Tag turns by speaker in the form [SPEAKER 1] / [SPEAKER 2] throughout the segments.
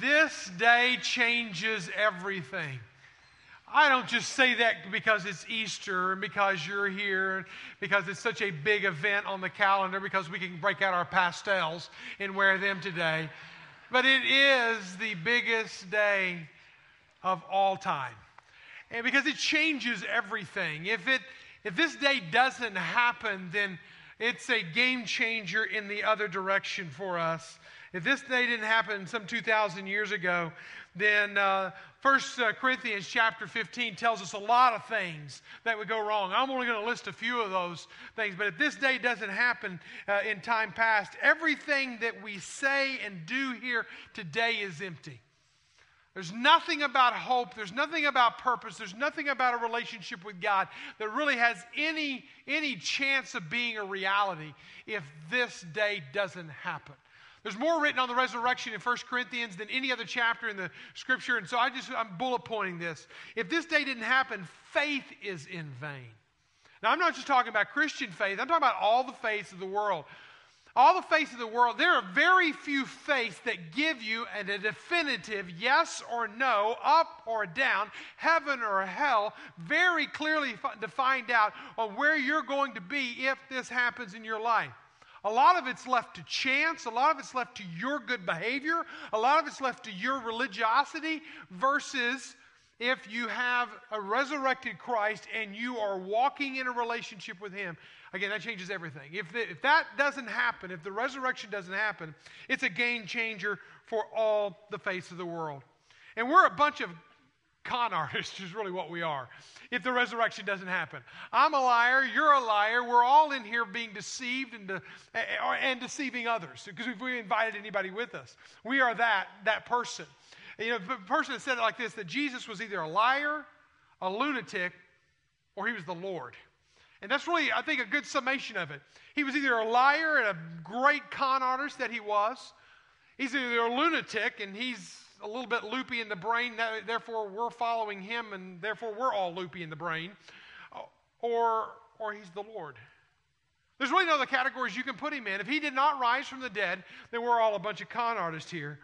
[SPEAKER 1] This day changes everything. I don't just say that because it's Easter and because you're here, and because it's such a big event on the calendar, because we can break out our pastels and wear them today. But it is the biggest day of all time. And because it changes everything. If, it, if this day doesn't happen, then it's a game changer in the other direction for us. If this day didn't happen some 2,000 years ago, then uh, 1 uh, Corinthians chapter 15 tells us a lot of things that would go wrong. I'm only going to list a few of those things, but if this day doesn't happen uh, in time past, everything that we say and do here today is empty. There's nothing about hope. There's nothing about purpose. There's nothing about a relationship with God that really has any, any chance of being a reality if this day doesn't happen. There's more written on the resurrection in 1 Corinthians than any other chapter in the scripture. And so I just, I'm bullet pointing this. If this day didn't happen, faith is in vain. Now, I'm not just talking about Christian faith, I'm talking about all the faiths of the world all the faiths of the world, there are very few faiths that give you a definitive yes or no, up or down, heaven or hell, very clearly to find out on where you're going to be if this happens in your life. A lot of it's left to chance. A lot of it's left to your good behavior. A lot of it's left to your religiosity versus if you have a resurrected Christ and you are walking in a relationship with Him Again, that changes everything. If, if that doesn't happen, if the resurrection doesn't happen, it's a game changer for all the face of the world. And we're a bunch of con artists, is really what we are, if the resurrection doesn't happen. I'm a liar, you're a liar, we're all in here being deceived and, de- and deceiving others because if we invited anybody with us, we are that, that person. You know, the person that said it like this that Jesus was either a liar, a lunatic, or he was the Lord. And that's really, I think, a good summation of it. He was either a liar and a great con artist that he was, he's either a lunatic and he's a little bit loopy in the brain, therefore we're following him and therefore we're all loopy in the brain, uh, or, or he's the Lord. There's really no other categories you can put him in. If he did not rise from the dead, then we're all a bunch of con artists here.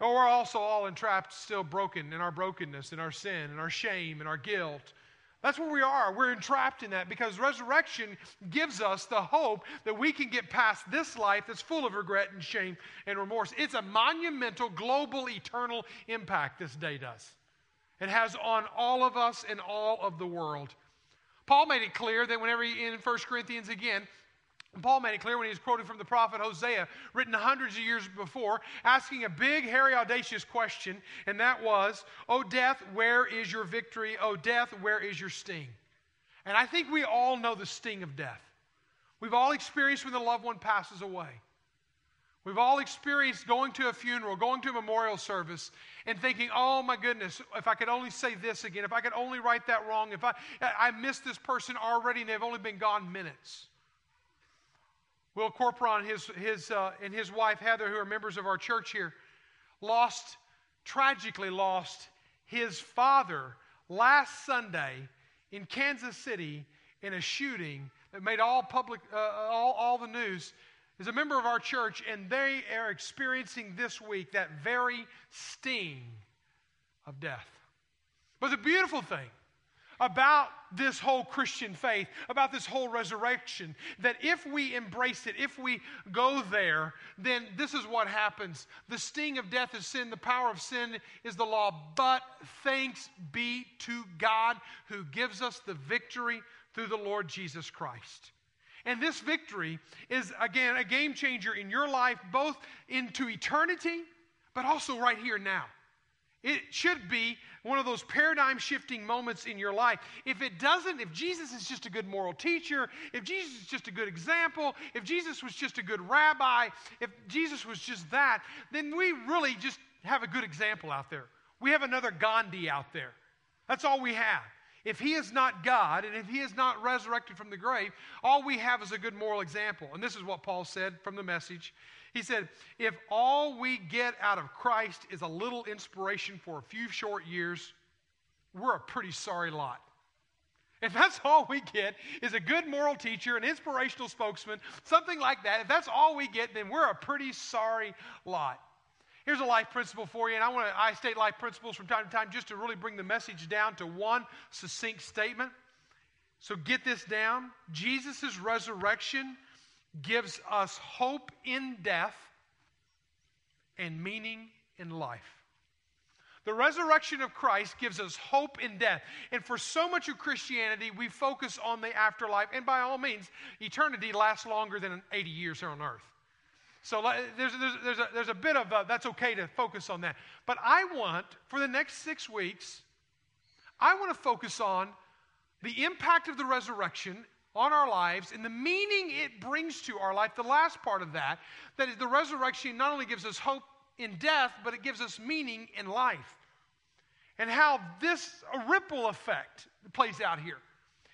[SPEAKER 1] Or we're also all entrapped, still broken in our brokenness, in our sin, in our shame, in our guilt, that's where we are. We're entrapped in that because resurrection gives us the hope that we can get past this life that's full of regret and shame and remorse. It's a monumental, global, eternal impact this day does. It has on all of us and all of the world. Paul made it clear that whenever he, in 1 Corinthians again, Paul made it clear when he was quoting from the prophet Hosea, written hundreds of years before, asking a big, hairy, audacious question, and that was, O death, where is your victory? O death, where is your sting? And I think we all know the sting of death. We've all experienced when the loved one passes away. We've all experienced going to a funeral, going to a memorial service, and thinking, oh my goodness, if I could only say this again, if I could only write that wrong, if I, I missed this person already and they've only been gone minutes. Will Corporon his, his, uh, and his wife Heather, who are members of our church here, lost, tragically lost his father last Sunday in Kansas City in a shooting that made all public, uh, all, all the news. Is a member of our church, and they are experiencing this week that very sting of death. But the beautiful thing about this whole Christian faith, about this whole resurrection, that if we embrace it, if we go there, then this is what happens. The sting of death is sin, the power of sin is the law. But thanks be to God who gives us the victory through the Lord Jesus Christ. And this victory is, again, a game changer in your life, both into eternity, but also right here now. It should be one of those paradigm shifting moments in your life. If it doesn't, if Jesus is just a good moral teacher, if Jesus is just a good example, if Jesus was just a good rabbi, if Jesus was just that, then we really just have a good example out there. We have another Gandhi out there. That's all we have. If he is not God and if he is not resurrected from the grave, all we have is a good moral example. And this is what Paul said from the message. He said, If all we get out of Christ is a little inspiration for a few short years, we're a pretty sorry lot. If that's all we get is a good moral teacher, an inspirational spokesman, something like that, if that's all we get, then we're a pretty sorry lot. Here's a life principle for you, and I want to I state life principles from time to time just to really bring the message down to one succinct statement. So get this down. Jesus' resurrection gives us hope in death and meaning in life. The resurrection of Christ gives us hope in death. And for so much of Christianity, we focus on the afterlife. And by all means, eternity lasts longer than 80 years here on earth. So there's, there's, there's, a, there's a bit of a, that's okay to focus on that. But I want, for the next six weeks, I want to focus on the impact of the resurrection on our lives and the meaning it brings to our life. The last part of that, that is the resurrection not only gives us hope in death, but it gives us meaning in life. And how this a ripple effect plays out here.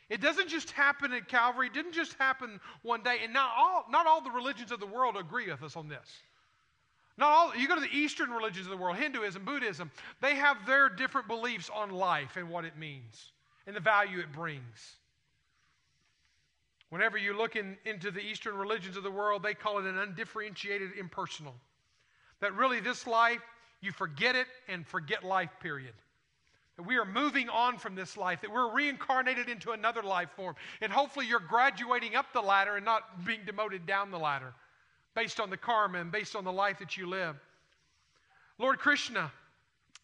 [SPEAKER 1] It doesn't just happen at Calvary, it didn't just happen one day. And not all, not all the religions of the world agree with us on this. Not all, you go to the Eastern religions of the world, Hinduism, Buddhism, they have their different beliefs on life and what it means and the value it brings. Whenever you look in, into the Eastern religions of the world, they call it an undifferentiated impersonal. That really, this life, you forget it and forget life, period. That we are moving on from this life, that we're reincarnated into another life form. And hopefully, you're graduating up the ladder and not being demoted down the ladder based on the karma and based on the life that you live. Lord Krishna,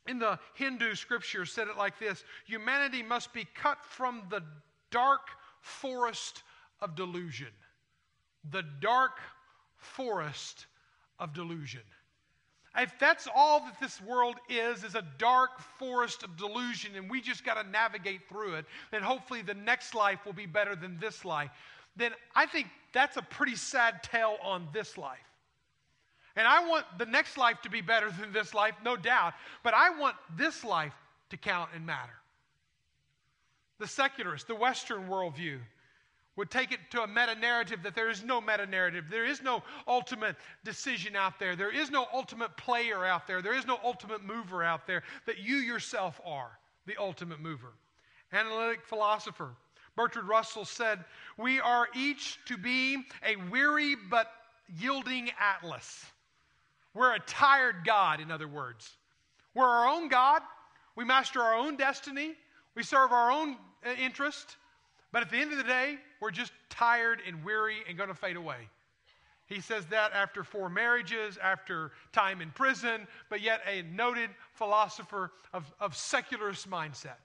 [SPEAKER 1] in the Hindu scripture, said it like this Humanity must be cut from the dark forest of delusion. The dark forest of delusion. If that's all that this world is, is a dark forest of delusion, and we just got to navigate through it, then hopefully the next life will be better than this life. Then I think that's a pretty sad tale on this life. And I want the next life to be better than this life, no doubt, but I want this life to count and matter. The secularist, the Western worldview, would take it to a meta narrative that there is no meta narrative. There is no ultimate decision out there. There is no ultimate player out there. There is no ultimate mover out there, that you yourself are the ultimate mover. Analytic philosopher Bertrand Russell said, We are each to be a weary but yielding Atlas. We're a tired God, in other words. We're our own God. We master our own destiny. We serve our own uh, interest. But at the end of the day, we're just tired and weary and going to fade away. He says that after four marriages, after time in prison, but yet a noted philosopher of, of secularist mindset.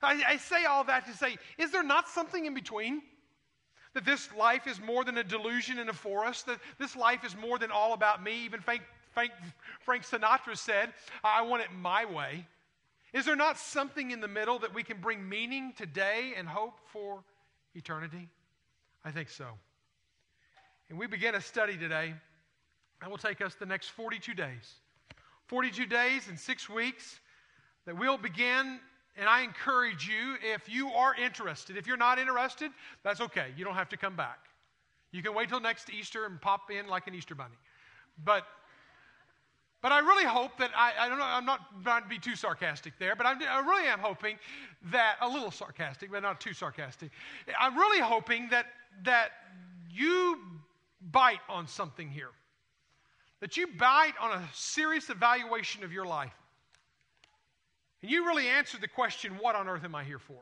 [SPEAKER 1] I, I say all that to say, is there not something in between? That this life is more than a delusion in a forest, that this life is more than all about me. Even Frank, Frank, Frank Sinatra said, I want it my way. Is there not something in the middle that we can bring meaning today and hope for eternity? I think so. And we begin a study today that will take us the next 42 days. 42 days and six weeks that we'll begin. And I encourage you, if you are interested, if you're not interested, that's okay. You don't have to come back. You can wait till next Easter and pop in like an Easter bunny. But but I really hope that I, I don't know, I'm not trying to be too sarcastic there, but I'm, I really am hoping that, a little sarcastic, but not too sarcastic. I'm really hoping that, that you bite on something here, that you bite on a serious evaluation of your life. And you really answer the question, what on earth am I here for?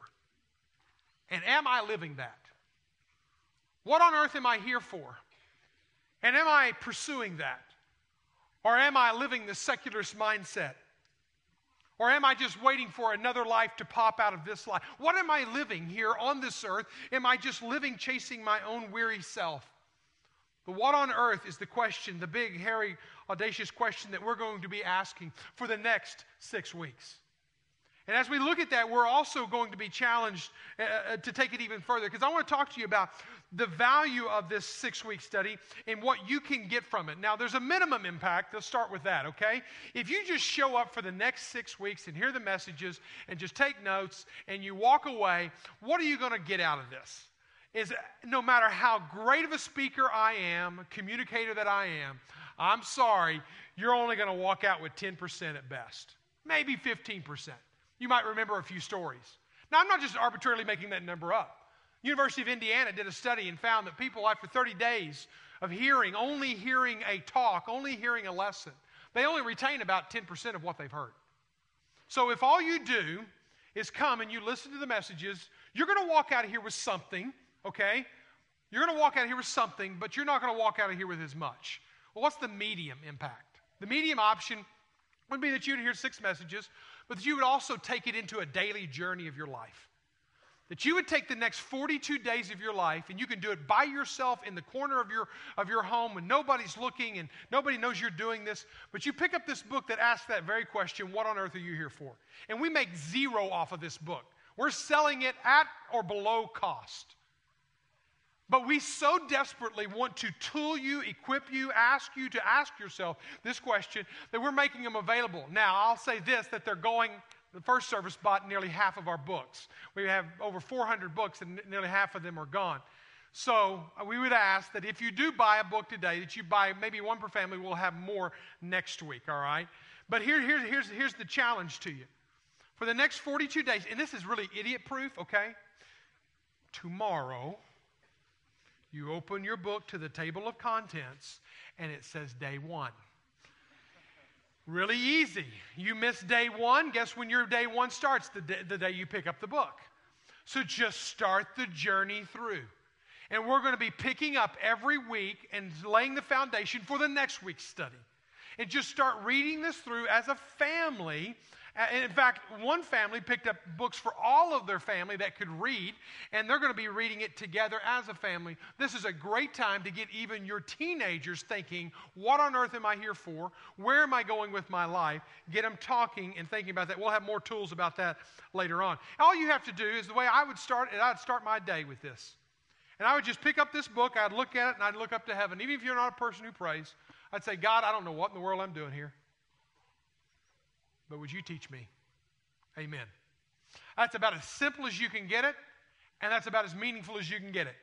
[SPEAKER 1] And am I living that? What on earth am I here for? And am I pursuing that? Or am I living the secularist mindset? Or am I just waiting for another life to pop out of this life? What am I living here on this earth? Am I just living chasing my own weary self? But what on earth is the question, the big, hairy, audacious question that we're going to be asking for the next six weeks? And as we look at that, we're also going to be challenged uh, uh to take it even further because I want to talk to you about the value of this six week study and what you can get from it. Now, there's a minimum impact. Let's start with that, okay? If you just show up for the next six weeks and hear the messages and just take notes and you walk away, what are you going to get out of this? Is no matter how great of a speaker I am, communicator that I am, I'm sorry, you're only going to walk out with 10% at best, maybe 15%. You might remember a few stories. Now, I'm not just arbitrarily making that number up. University of Indiana did a study and found that people after 30 days of hearing, only hearing a talk, only hearing a lesson, they only retain about 10% of what they've heard. So if all you do is come and you listen to the messages, you're going to walk out of here with something, okay? You're going to walk out of here with something, but you're not going to walk out of here with as much. Well, what's the medium impact? The medium option would be that you'd hear six messages, but that you would also take it into a daily journey of your life. That you would take the next 42 days of your life and you can do it by yourself in the corner of your, of your home when nobody's looking and nobody knows you're doing this. But you pick up this book that asks that very question what on earth are you here for? And we make zero off of this book. We're selling it at or below cost. But we so desperately want to tool you, equip you, ask you to ask yourself this question that we're making them available. Now, I'll say this that they're going the first service bought nearly half of our books. We have over 400 books, and nearly half of them are gone. So uh, we would ask that if you do buy a book today, that you buy maybe one per family. We'll have more next week, all right? But here, here, here's, here's the challenge to you. For the next 42 days, and this is really idiot proof, okay? Tomorrow, you open your book to the table of contents, and it says day one. Really easy. You miss day one, guess when your day one starts? The day, the day you pick up the book. So just start the journey through. And we're going to be picking up every week and laying the foundation for the next week's study. And just start reading this through as a family in fact, one family picked up books for all of their family that could read, and they're going to be reading it together as a family. This is a great time to get even your teenagers thinking, what on earth am I here for? Where am I going with my life? Get them talking and thinking about that. We'll have more tools about that later on. All you have to do is the way I would start, and I'd start my day with this. And I would just pick up this book, I'd look at it, and I'd look up to heaven. Even if you're not a person who prays, I'd say, God, I don't know what in the world I'm doing here but would you teach me? Amen. That's about as simple as you can get it, and that's about as meaningful as you can get it.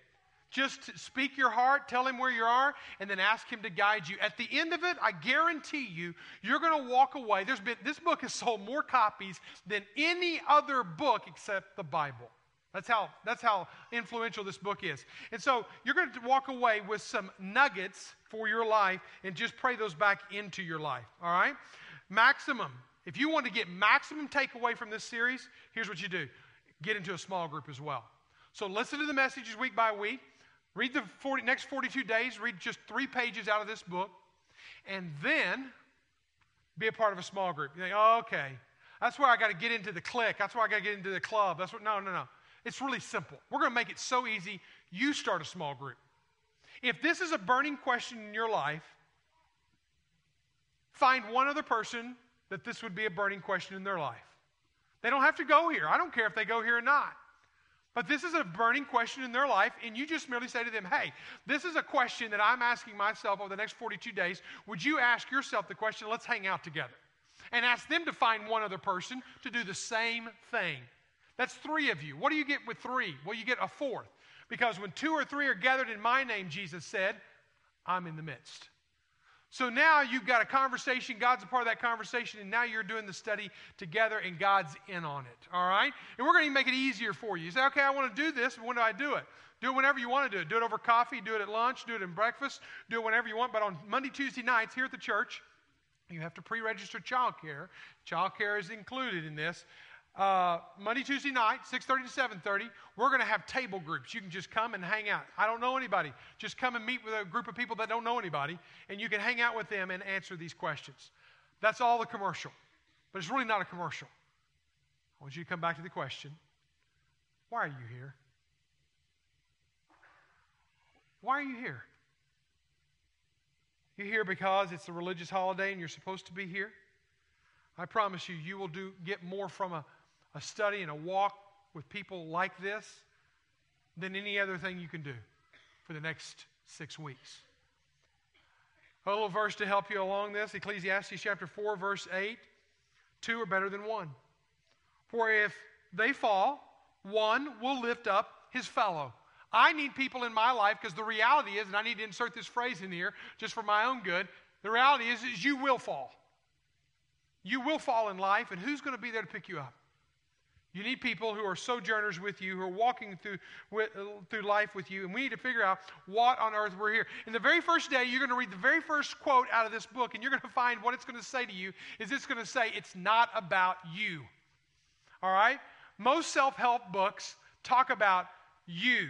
[SPEAKER 1] Just speak your heart, tell him where you are, and then ask him to guide you. At the end of it, I guarantee you, you're going to walk away. There's been, this book has sold more copies than any other book except the Bible. That's how, that's how influential this book is. And so you're going to walk away with some nuggets for your life and just pray those back into your life. All right? Maximum if you want to get maximum takeaway from this series, here's what you do get into a small group as well. So listen to the messages week by week. Read the 40, next 42 days, read just three pages out of this book, and then be a part of a small group. You think, oh, okay, that's where I got to get into the clique. That's where I got to get into the club. That's what, no, no, no. It's really simple. We're going to make it so easy. You start a small group. If this is a burning question in your life, find one other person that this would be a burning question in their life. They don't have to go here. I don't care if they go here or not. But this is a burning question in their life, and you just merely say to them, hey, this is a question that I'm asking myself over the next 42 days. Would you ask yourself the question, let's hang out together? And ask them to find one other person to do the same thing. That's three of you. What do you get with three? Well, you get a fourth. Because when two or three are gathered in my name, Jesus said, I'm in the midst. So now you've got a conversation, God's a part of that conversation, and now you're doing the study together and God's in on it. All right? And we're going to make it easier for you. You say, okay, I want to do this, when do I do it? Do it whenever you want to do it. Do it over coffee, do it at lunch, do it in breakfast, do it whenever you want. But on Monday, Tuesday nights here at the church, you have to pre register child care. Child care is included in this uh, Monday, Tuesday night, 6.30 to 7.30, we're going to have table groups. You can just come and hang out. I don't know anybody. Just come and meet with a group of people that don't know anybody, and you can hang out with them and answer these questions. That's all the commercial. But it's really not a commercial. I want you to come back to the question, why are you here? Why are you here? You're here because it's a religious holiday and you're supposed to be here? I promise you, you will do, get more from a a study and a walk with people like this than any other thing you can do for the next six weeks. A little verse to help you along this Ecclesiastes chapter 4, verse 8 two are better than one. For if they fall, one will lift up his fellow. I need people in my life because the reality is, and I need to insert this phrase in here just for my own good the reality is, is you will fall. You will fall in life, and who's going to be there to pick you up? You need people who are sojourners with you, who are walking through, with, through life with you, and we need to figure out what on earth we're here. In the very first day, you're going to read the very first quote out of this book, and you're going to find what it's going to say to you is it's going to say, It's not about you. All right? Most self help books talk about you,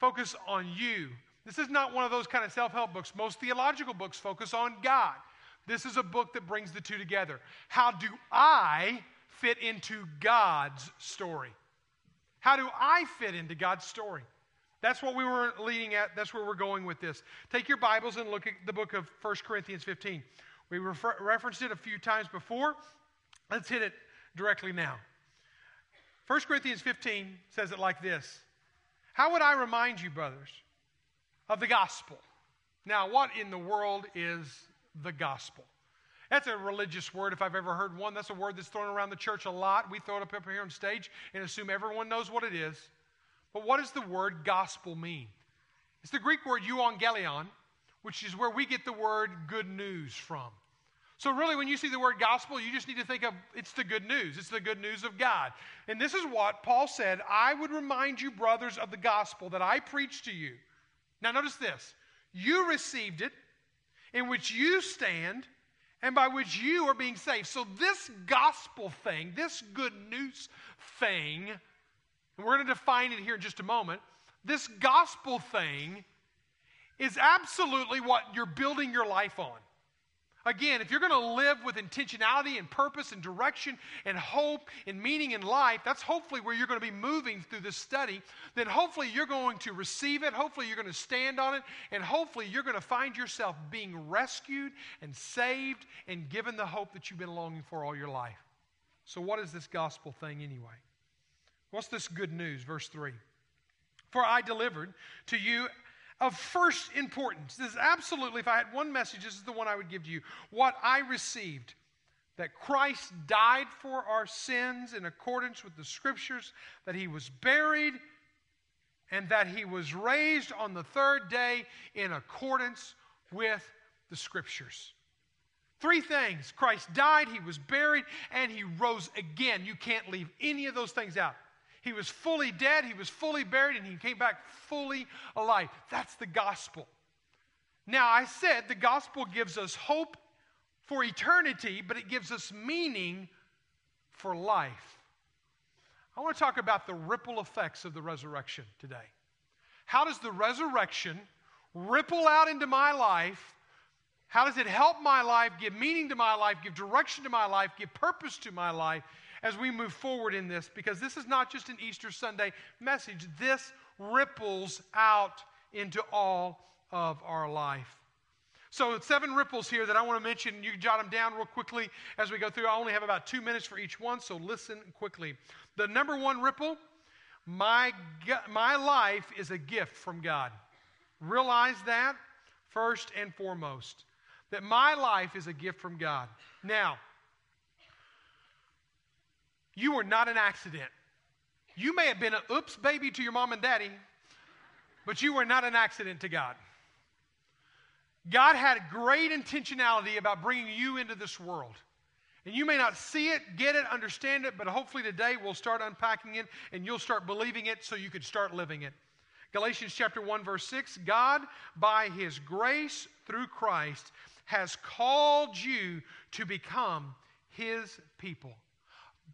[SPEAKER 1] focus on you. This is not one of those kind of self help books. Most theological books focus on God. This is a book that brings the two together. How do I fit into God's story? How do I fit into God's story? That's what we were leading at. That's where we're going with this. Take your Bibles and look at the book of 1 Corinthians 15. We refer- referenced it a few times before. Let's hit it directly now. 1 Corinthians 15 says it like this How would I remind you, brothers, of the gospel? Now, what in the world is the gospel? That's a religious word if I've ever heard one. That's a word that's thrown around the church a lot. We throw it up, up here on stage and assume everyone knows what it is. But what does the word gospel mean? It's the Greek word euangelion, which is where we get the word good news from. So, really, when you see the word gospel, you just need to think of it's the good news. It's the good news of God. And this is what Paul said I would remind you, brothers, of the gospel that I preached to you. Now, notice this you received it, in which you stand, and by which you are being saved. So, this gospel thing, this good news thing, and we're going to define it here in just a moment, this gospel thing is absolutely what you're building your life on. Again, if you're going to live with intentionality and purpose and direction and hope and meaning in life, that's hopefully where you're going to be moving through this study. Then hopefully you're going to receive it. Hopefully you're going to stand on it. And hopefully you're going to find yourself being rescued and saved and given the hope that you've been longing for all your life. So, what is this gospel thing anyway? What's this good news? Verse 3 For I delivered to you of first importance. This is absolutely, if I had one message, this is the one I would give to you. What I received that Christ died for our sins in accordance with the scriptures, that he was buried, and that he was raised on the third day in accordance with the scriptures. Three things Christ died, he was buried, and he rose again. You can't leave any of those things out. He was fully dead, he was fully buried, and he came back fully alive. That's the gospel. Now, I said the gospel gives us hope for eternity, but it gives us meaning for life. I want to talk about the ripple effects of the resurrection today. How does the resurrection ripple out into my life? How does it help my life, give meaning to my life, give direction to my life, give purpose to my life? As we move forward in this because this is not just an Easter Sunday message. This ripples out into all of our life. So, seven ripples here that I want to mention. You can jot them down real quickly as we go through. I only have about two minutes for each one, so listen quickly. The number one ripple my, my life is a gift from God. Realize that first and foremost. That my life is a gift from God. Now, you were not an accident. You may have been an oops baby to your mom and daddy, but you were not an accident to God. God had great intentionality about bringing you into this world. And you may not see it, get it, understand it, but hopefully today we'll start unpacking it and you'll start believing it so you can start living it. Galatians chapter 1 verse 6, God by his grace through Christ has called you to become his people.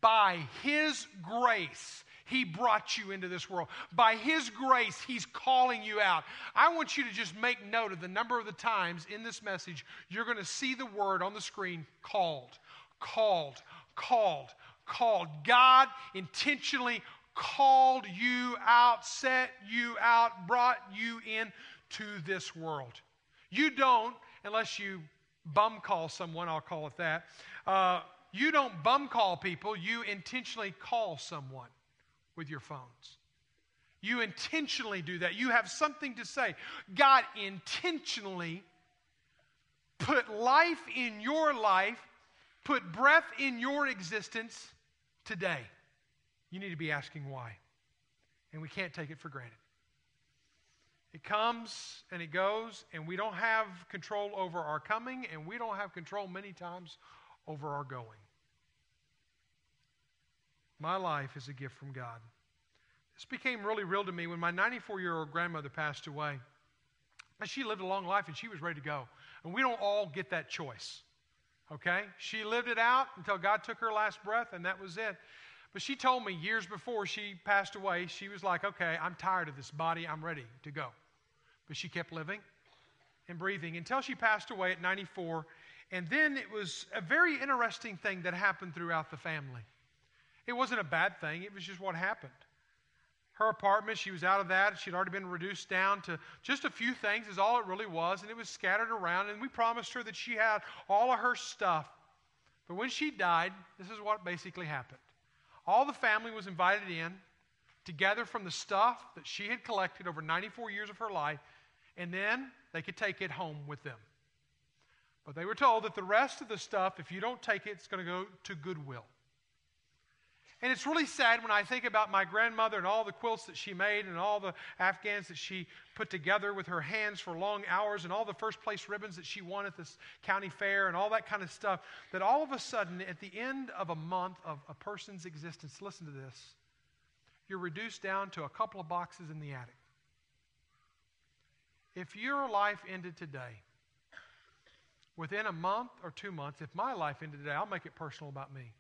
[SPEAKER 1] By His grace, He brought you into this world. By His grace, He's calling you out. I want you to just make note of the number of the times in this message you're going to see the word on the screen called, called, called, called. God intentionally called you out, set you out, brought you in to this world. You don't, unless you bum call someone, I'll call it that. Uh, you don't bum call people, you intentionally call someone with your phones. You intentionally do that. You have something to say. God intentionally put life in your life, put breath in your existence today. You need to be asking why. And we can't take it for granted. It comes and it goes, and we don't have control over our coming, and we don't have control many times over our going. My life is a gift from God. This became really real to me when my 94 year old grandmother passed away. And she lived a long life and she was ready to go. And we don't all get that choice. Okay? She lived it out until God took her last breath, and that was it. But she told me years before she passed away, she was like, okay, I'm tired of this body. I'm ready to go. But she kept living and breathing until she passed away at 94. And then it was a very interesting thing that happened throughout the family. It wasn't a bad thing, it was just what happened. Her apartment, she was out of that. She'd already been reduced down to just a few things, is all it really was. And it was scattered around. And we promised her that she had all of her stuff. But when she died, this is what basically happened. All the family was invited in to gather from the stuff that she had collected over 94 years of her life, and then they could take it home with them. But they were told that the rest of the stuff, if you don't take it, it's going to go to Goodwill. And it's really sad when I think about my grandmother and all the quilts that she made and all the Afghans that she put together with her hands for long hours and all the first place ribbons that she won at this county fair and all that kind of stuff. That all of a sudden, at the end of a month of a person's existence, listen to this, you're reduced down to a couple of boxes in the attic. If your life ended today, within a month or two months, if my life ended today, I'll make it personal about me.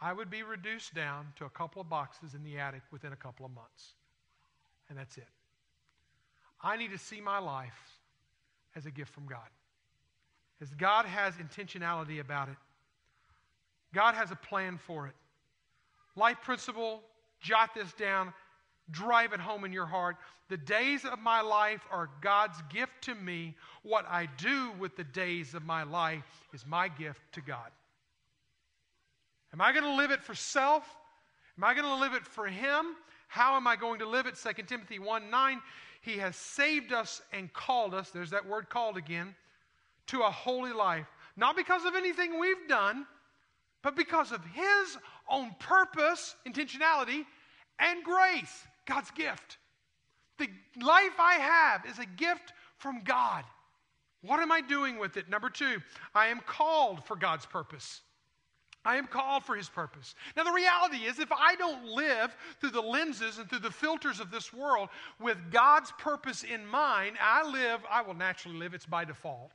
[SPEAKER 1] I would be reduced down to a couple of boxes in the attic within a couple of months. And that's it. I need to see my life as a gift from God. As God has intentionality about it, God has a plan for it. Life principle, jot this down, drive it home in your heart. The days of my life are God's gift to me. What I do with the days of my life is my gift to God. Am I going to live it for self? Am I going to live it for Him? How am I going to live it? 2 Timothy 1 9. He has saved us and called us, there's that word called again, to a holy life. Not because of anything we've done, but because of His own purpose, intentionality, and grace. God's gift. The life I have is a gift from God. What am I doing with it? Number two, I am called for God's purpose. I am called for his purpose. Now, the reality is, if I don't live through the lenses and through the filters of this world with God's purpose in mind, I live, I will naturally live. It's by default.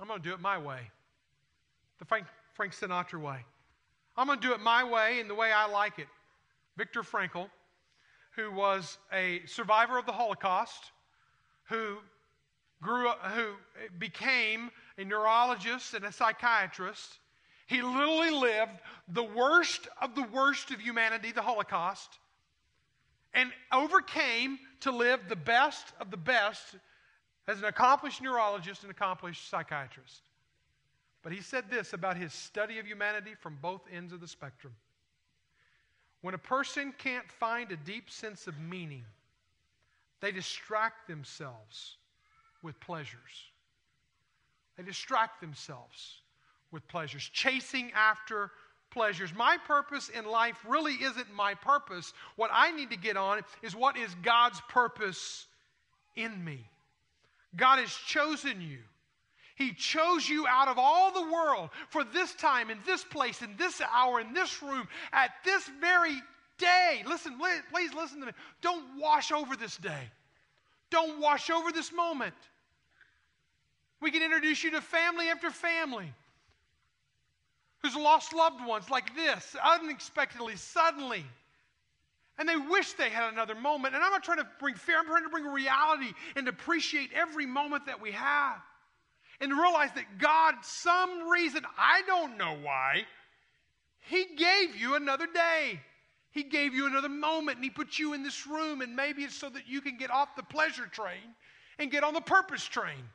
[SPEAKER 1] I'm going to do it my way, the Frank, Frank Sinatra way. I'm going to do it my way and the way I like it. Viktor Frankl, who was a survivor of the Holocaust, who grew up, who became a neurologist and a psychiatrist he literally lived the worst of the worst of humanity, the Holocaust, and overcame to live the best of the best as an accomplished neurologist and accomplished psychiatrist. But he said this about his study of humanity from both ends of the spectrum. When a person can't find a deep sense of meaning, they distract themselves with pleasures. They distract themselves with pleasures, chasing after pleasures. My purpose in life really isn't my purpose. What I need to get on is what is God's purpose in me. God has chosen you. He chose you out of all the world for this time, in this place, in this hour, in this room, at this very day. Listen, please listen to me. Don't wash over this day. Don't wash over this moment. We can introduce you to family after family who's lost loved ones like this, unexpectedly, suddenly. And they wish they had another moment. And I'm not trying to bring fear, I'm trying to bring reality and appreciate every moment that we have. And realize that God, some reason, I don't know why, He gave you another day. He gave you another moment and He put you in this room. And maybe it's so that you can get off the pleasure train and get on the purpose train.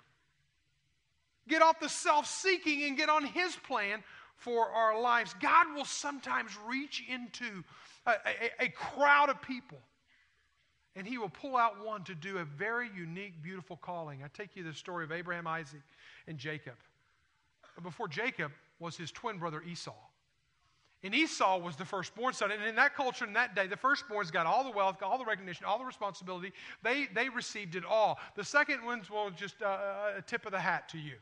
[SPEAKER 1] Get off the self seeking and get on His plan for our lives. God will sometimes reach into a, a, a crowd of people and he will pull out one to do a very unique, beautiful calling. I take you the story of Abraham, Isaac, and Jacob. But before Jacob was his twin brother Esau. And Esau was the firstborn son. And in that culture, in that day, the firstborns got all the wealth, all the recognition, all the responsibility. They, they received it all. The second ones were just uh, a tip of the hat to you.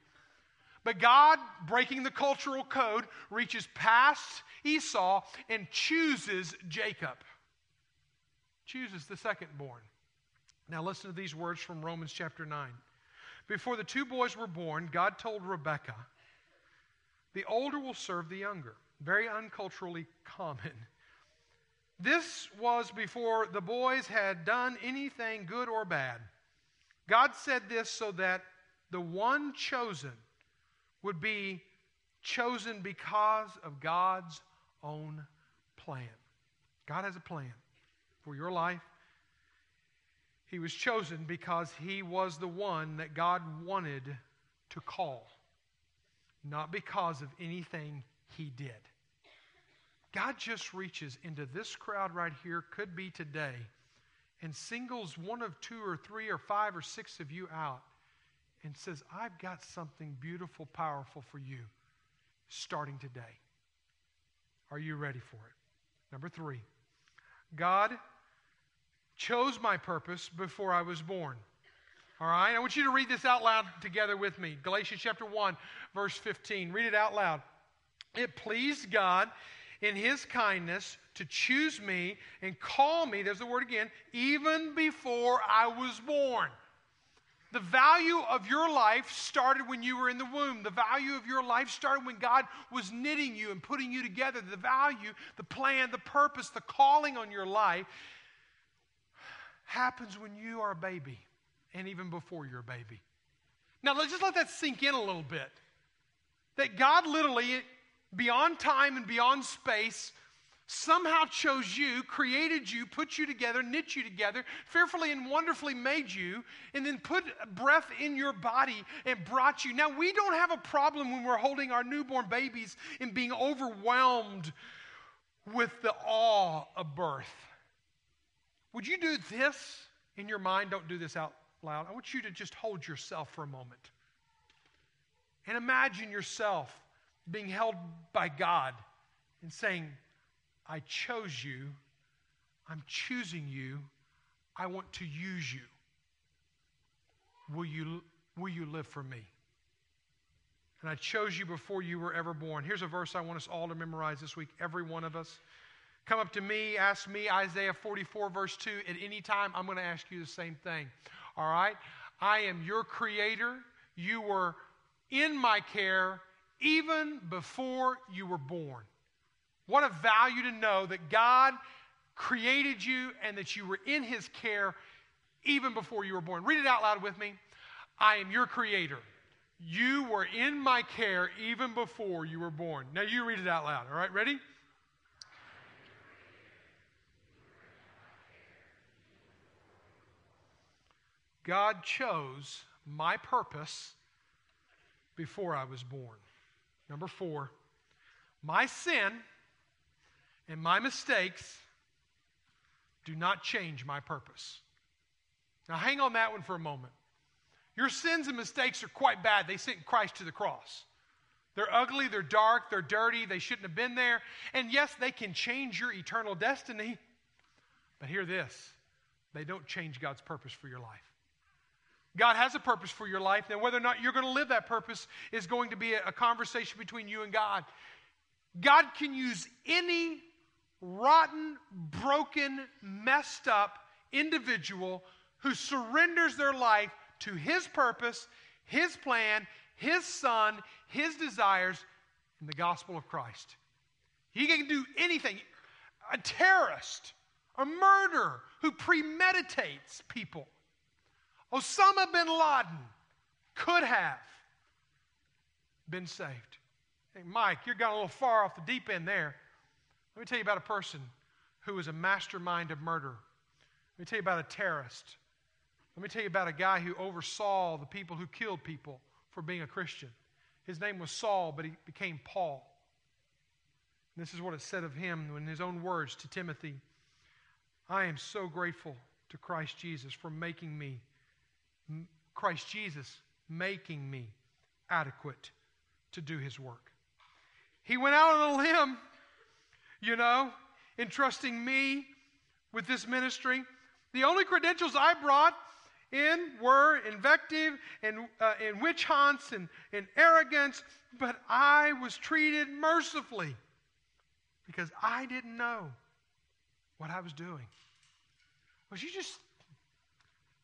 [SPEAKER 1] But God, breaking the cultural code, reaches past Esau and chooses Jacob. Chooses the second born. Now, listen to these words from Romans chapter 9. Before the two boys were born, God told Rebekah, The older will serve the younger. Very unculturally common. This was before the boys had done anything good or bad. God said this so that the one chosen would be chosen because of God's own plan. God has a plan for your life. He was chosen because he was the one that God wanted to call, not because of anything he did. God just reaches into this crowd right here, could be today, and singles one of two or three or five or six of you out and says, I've got something beautiful, powerful for you starting today. Are you ready for it? Number three, God chose my purpose before I was born. All right, I want you to read this out loud together with me. Galatians chapter 1, verse 15. Read it out loud. It pleased God in his kindness to choose me and call me, there's the word again, even before I was born. The value of your life started when you were in the womb. The value of your life started when God was knitting you and putting you together. The value, the plan, the purpose, the calling on your life happens when you are a baby and even before you're a baby. Now, let's just let that sink in a little bit. That God literally, beyond time and beyond space, somehow chose you, created you, put you together, knit you together, fearfully and wonderfully made you, and then put breath in your body and brought you. Now, we don't have a problem when we're holding our newborn babies and being overwhelmed with the awe of birth. Would you do this in your mind? Don't do this out loud. I want you to just hold yourself for a moment and imagine yourself being held by God and saying, I chose you. I'm choosing you. I want to use you. Will you, will you live for me? And I chose you before you were ever born. Here's a verse I want us all to memorize this week, every one of us. Come up to me, ask me, Isaiah 44, verse 2. At any time, I'm going to ask you the same thing. All right? I am your creator. You were in my care even before you were born. What a value to know that God created you and that you were in his care even before you were born. Read it out loud with me. I am your creator. You were in my care even before you were born. Now you read it out loud. All right, ready? God chose my purpose before I was born. Number four, my sin and my mistakes do not change my purpose. Now, hang on that one for a moment. Your sins and mistakes are quite bad. They sent Christ to the cross. They're ugly, they're dark, they're dirty, they shouldn't have been there. And yes, they can change your eternal destiny. But hear this they don't change God's purpose for your life. God has a purpose for your life. Now, whether or not you're going to live that purpose is going to be a, a conversation between you and God. God can use any rotten, broken, messed up individual who surrenders their life to His purpose, His plan, His Son, His desires in the gospel of Christ. He can do anything. A terrorist, a murderer who premeditates people. Osama bin Laden could have been saved. Hey, Mike, you're going a little far off the deep end there. Let me tell you about a person who was a mastermind of murder. Let me tell you about a terrorist. Let me tell you about a guy who oversaw the people who killed people for being a Christian. His name was Saul, but he became Paul. And this is what it said of him in his own words to Timothy I am so grateful to Christ Jesus for making me, Christ Jesus making me adequate to do his work. He went out on a limb you know, entrusting me with this ministry. The only credentials I brought in were invective and, uh, and witch hunts and, and arrogance, but I was treated mercifully because I didn't know what I was doing. Would you just,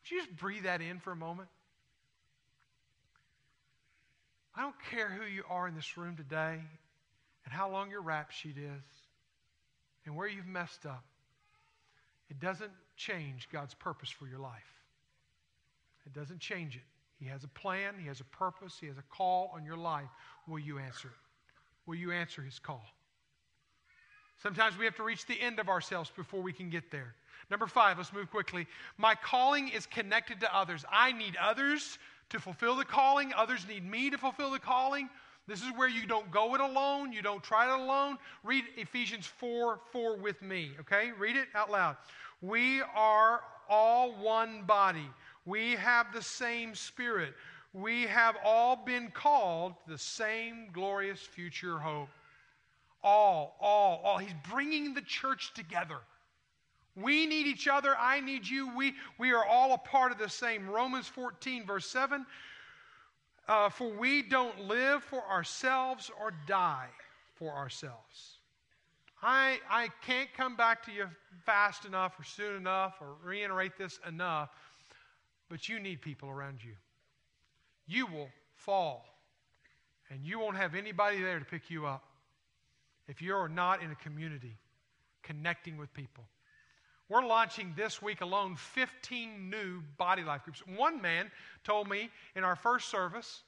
[SPEAKER 1] would you just breathe that in for a moment? I don't care who you are in this room today and how long your rap sheet is and where you've messed up. It doesn't change God's purpose for your life. It doesn't change it. He has a plan, He has a purpose, He has a call on your life. Will you answer it? Will you answer His call? Sometimes we have to reach the end of ourselves before we can get there. Number five, let's move quickly. My calling is connected to others. I need others to fulfill the calling, others need me to fulfill the calling. This is where you don't go it alone, you don't try it alone. Read Ephesians 4 4 with me, okay? Read it out loud. We are all one body, we have the same spirit. We have all been called the same glorious future hope. All, all, all. He's bringing the church together. We need each other. I need you. We, we are all a part of the same. Romans 14, verse 7. Uh, for we don't live for ourselves or die for ourselves. I, I can't come back to you fast enough or soon enough or reiterate this enough, but you need people around you. You will fall, and you won't have anybody there to pick you up if you're not in a community connecting with people. We're launching this week alone 15 new body life groups. One man told me in our first service,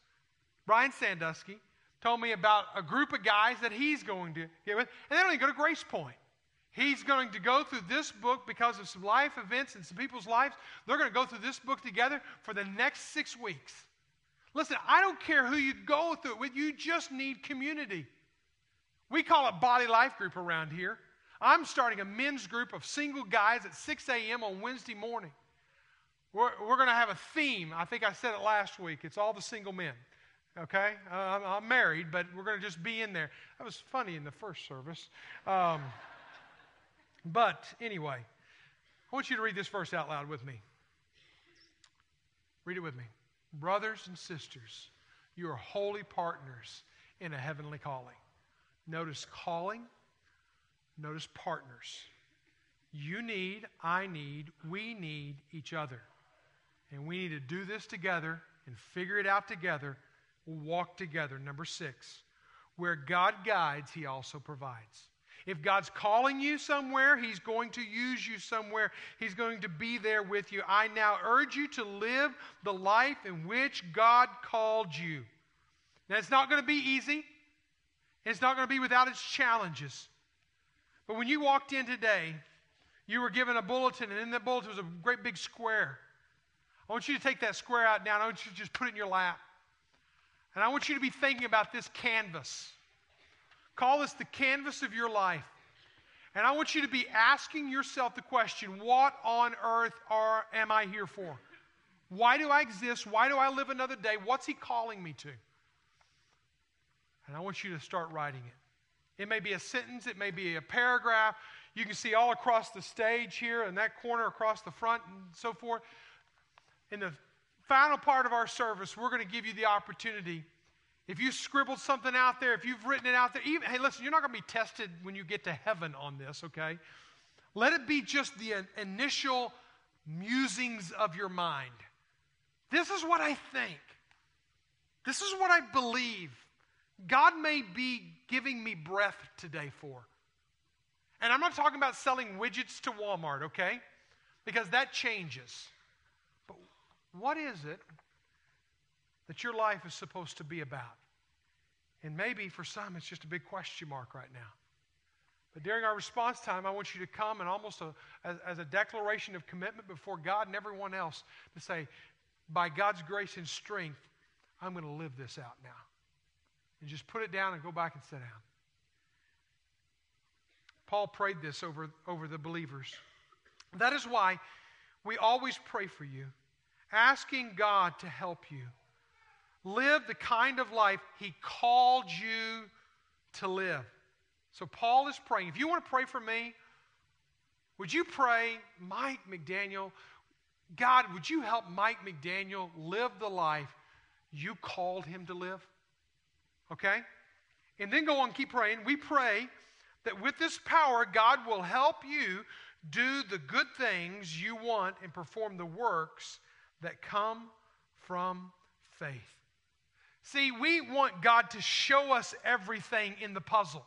[SPEAKER 1] Brian Sandusky, told me about a group of guys that he's going to get with, and they don't even go to Grace Point. He's going to go through this book because of some life events and some people's lives. They're going to go through this book together for the next six weeks. Listen, I don't care who you go through it with, you just need community. We call it Body Life Group around here. I'm starting a men's group of single guys at 6 a.m. on Wednesday morning. We're, we're going to have a theme. I think I said it last week. It's all the single men. Okay? Uh, I'm, married, but we're going to just be in there. That was funny in the first service. Um, but anyway, I want you to read this verse out loud with me. Read it with me. Brothers and sisters, you are holy partners in a heavenly calling. Notice calling Notice partners. You need, I need, we need each other. And we need to do this together and figure it out together. Walk together. Number six, where God guides, He also provides. If God's calling you somewhere, He's going to use you somewhere. He's going to be there with you. I now urge you to live the life in which God called you. Now, it's not going to be easy, it's not going to be without its challenges. But when you walked in today, you were given a bulletin, and in that bulletin was a great big square. I want you to take that square out now. I want you to just put it in your lap. And I want you to be thinking about this canvas. Call this the canvas of your life. And I want you to be asking yourself the question what on earth are, am I here for? Why do I exist? Why do I live another day? What's He calling me to? And I want you to start writing it. It may be a sentence, it may be a paragraph. You can see all across the stage here and that corner across the front and so forth. In the final part of our service, we're going to give you the opportunity. If you scribbled something out there, if you've written it out there, even, hey, listen, you're not going to be tested when you get to heaven on this, okay? Let it be just the initial musings of your mind. This is what I think. This is what I believe. God may be giving me breath today for. And I'm not talking about selling widgets to Walmart, okay? Because that changes. But what is it that your life is supposed to be about? And maybe for some, it's just a big question mark right now. But during our response time, I want you to come and almost a, as, as a declaration of commitment before God and everyone else to say, by God's grace and strength, I'm going to live this out now and just put it down and go back and sit down. Paul prayed this over, over the believers. That is why we always pray for you, asking God to help you live the kind of life He called you to live. So, Paul is praying. If you want to pray for me, would you pray, Mike McDaniel, God, would you help Mike McDaniel live the life you called him to live? Okay? And then go on, keep praying. We pray that with this power, God will help you do the good things you want and perform the works that come from faith. See, we want God to show us everything in the puzzle,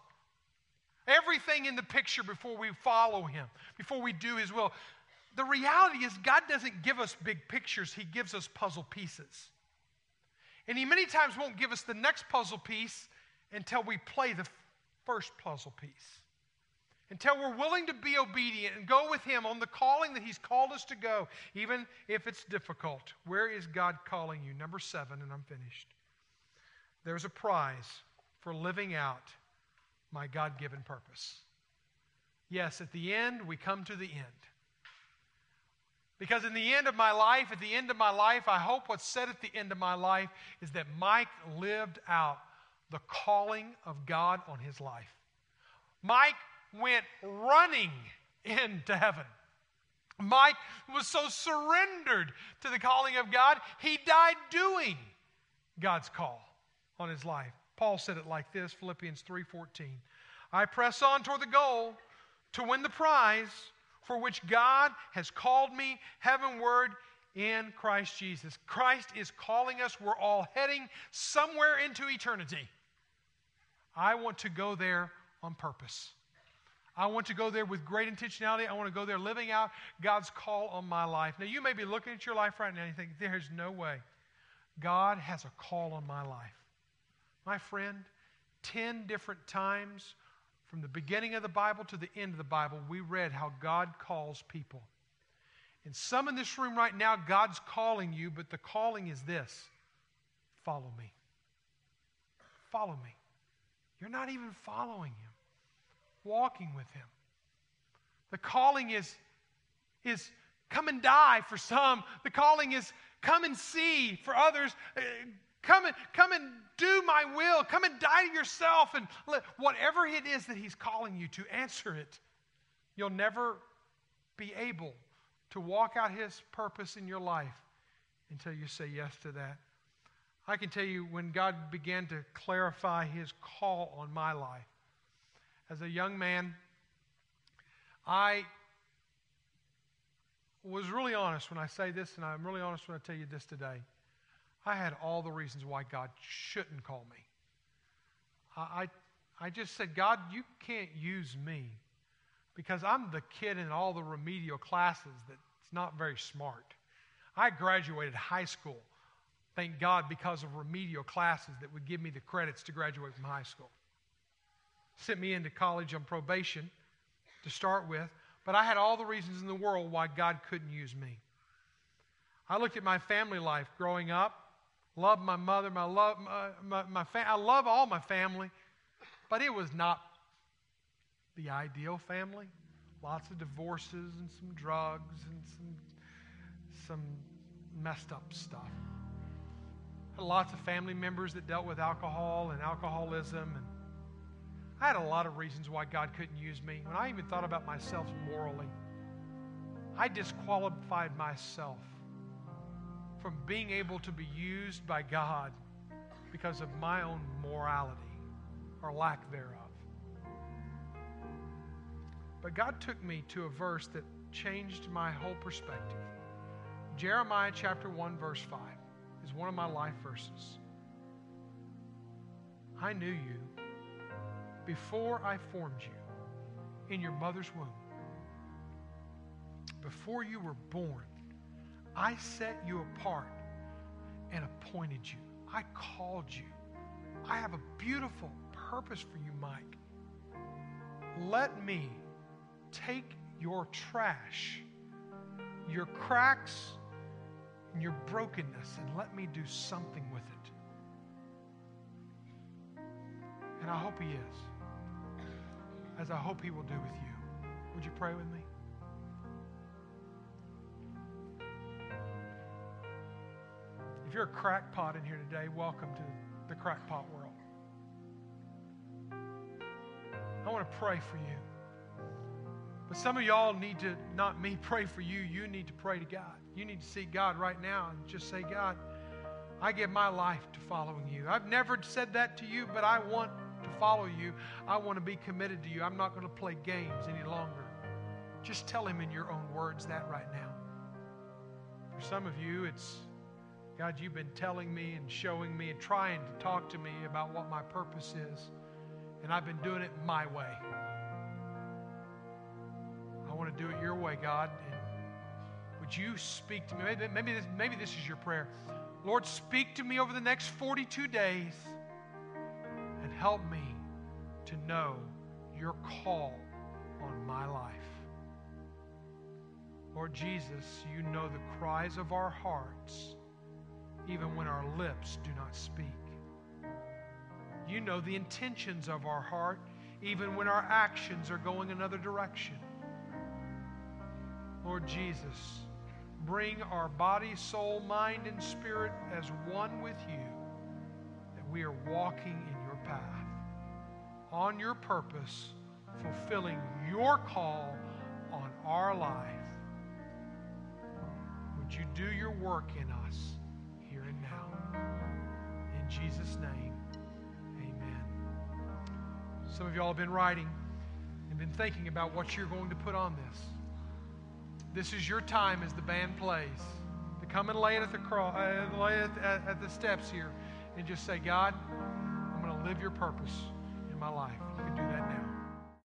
[SPEAKER 1] everything in the picture before we follow Him, before we do His will. The reality is, God doesn't give us big pictures, He gives us puzzle pieces. And He many times won't give us the next puzzle piece until we play the first puzzle piece. Until we're willing to be obedient and go with Him on the calling that He's called us to go, even if it's difficult. Where is God calling you? Number seven, and I'm finished. There's a prize for living out my God given purpose. Yes, at the end, we come to the end. Because in the end of my life, at the end of my life, I hope what's said at the end of my life is that Mike lived out the calling of God on his life. Mike went running into heaven. Mike was so surrendered to the calling of God, he died doing God's call on his life. Paul said it like this, Philippians 3:14. I press on toward the goal to win the prize for which God has called me heavenward in Christ Jesus. Christ is calling us. We're all heading somewhere into eternity. I want to go there on purpose. I want to go there with great intentionality. I want to go there living out God's call on my life. Now, you may be looking at your life right now and you think, there's no way. God has a call on my life. My friend, 10 different times from the beginning of the Bible to the end of the Bible, we read how God calls people. And some in this room right now, God's calling you, but the calling is this follow me. Follow me. You're not even following Him, walking with Him. The calling is, is come and die for some, the calling is come and see for others. Uh, Come and, come and do my will. Come and die to yourself. And let, whatever it is that He's calling you to, answer it. You'll never be able to walk out His purpose in your life until you say yes to that. I can tell you when God began to clarify His call on my life. As a young man, I was really honest when I say this, and I'm really honest when I tell you this today. I had all the reasons why God shouldn't call me. I, I, just said, God, you can't use me because I'm the kid in all the remedial classes that's not very smart. I graduated high school, thank God, because of remedial classes that would give me the credits to graduate from high school. Sent me into college on probation to start with, but I had all the reasons in the world why God couldn't use me. I looked at my family life growing up. Love my mother, my love, my, my, my fa- I love all my family, but it was not the ideal family. Lots of divorces and some drugs and some, some messed up stuff. Had lots of family members that dealt with alcohol and alcoholism, and I had a lot of reasons why God couldn't use me. When I even thought about myself morally, I disqualified myself from being able to be used by God because of my own morality or lack thereof. But God took me to a verse that changed my whole perspective. Jeremiah chapter 1, verse 5 is one of my life verses. I knew you before I formed you in your mother's womb. Before you were born, I set you apart and appointed you. I called you. I have a beautiful purpose for you, Mike. Let me take your trash, your cracks, and your brokenness, and let me do something with it. And I hope He is, as I hope He will do with you. Would you pray with me? If you're a crackpot in here today, welcome to the crackpot world. I want to pray for you. But some of y'all need to, not me pray for you, you need to pray to God. You need to seek God right now and just say, God, I give my life to following you. I've never said that to you, but I want to follow you. I want to be committed to you. I'm not going to play games any longer. Just tell him in your own words that right now. For some of you, it's God, you've been telling me and showing me and trying to talk to me about what my purpose is, and I've been doing it my way. I want to do it your way, God. And would you speak to me? Maybe, maybe, this, maybe this is your prayer. Lord, speak to me over the next 42 days and help me to know your call on my life. Lord Jesus, you know the cries of our hearts, even when our lips do not speak. You know the intentions of our heart, even when our actions are going another direction. Lord Jesus, bring our body, soul, mind, and spirit as one with you, that we are walking in your path, on your purpose, fulfilling your call on our life. Would you do your work in us? In Jesus' name, amen. Some of y'all have been writing and been thinking about what you're going to put on this. This is your time as the band plays to come and lay it at the cross, uh, lay it at, at the steps here, and just say, God, I'm going to live your purpose in my life.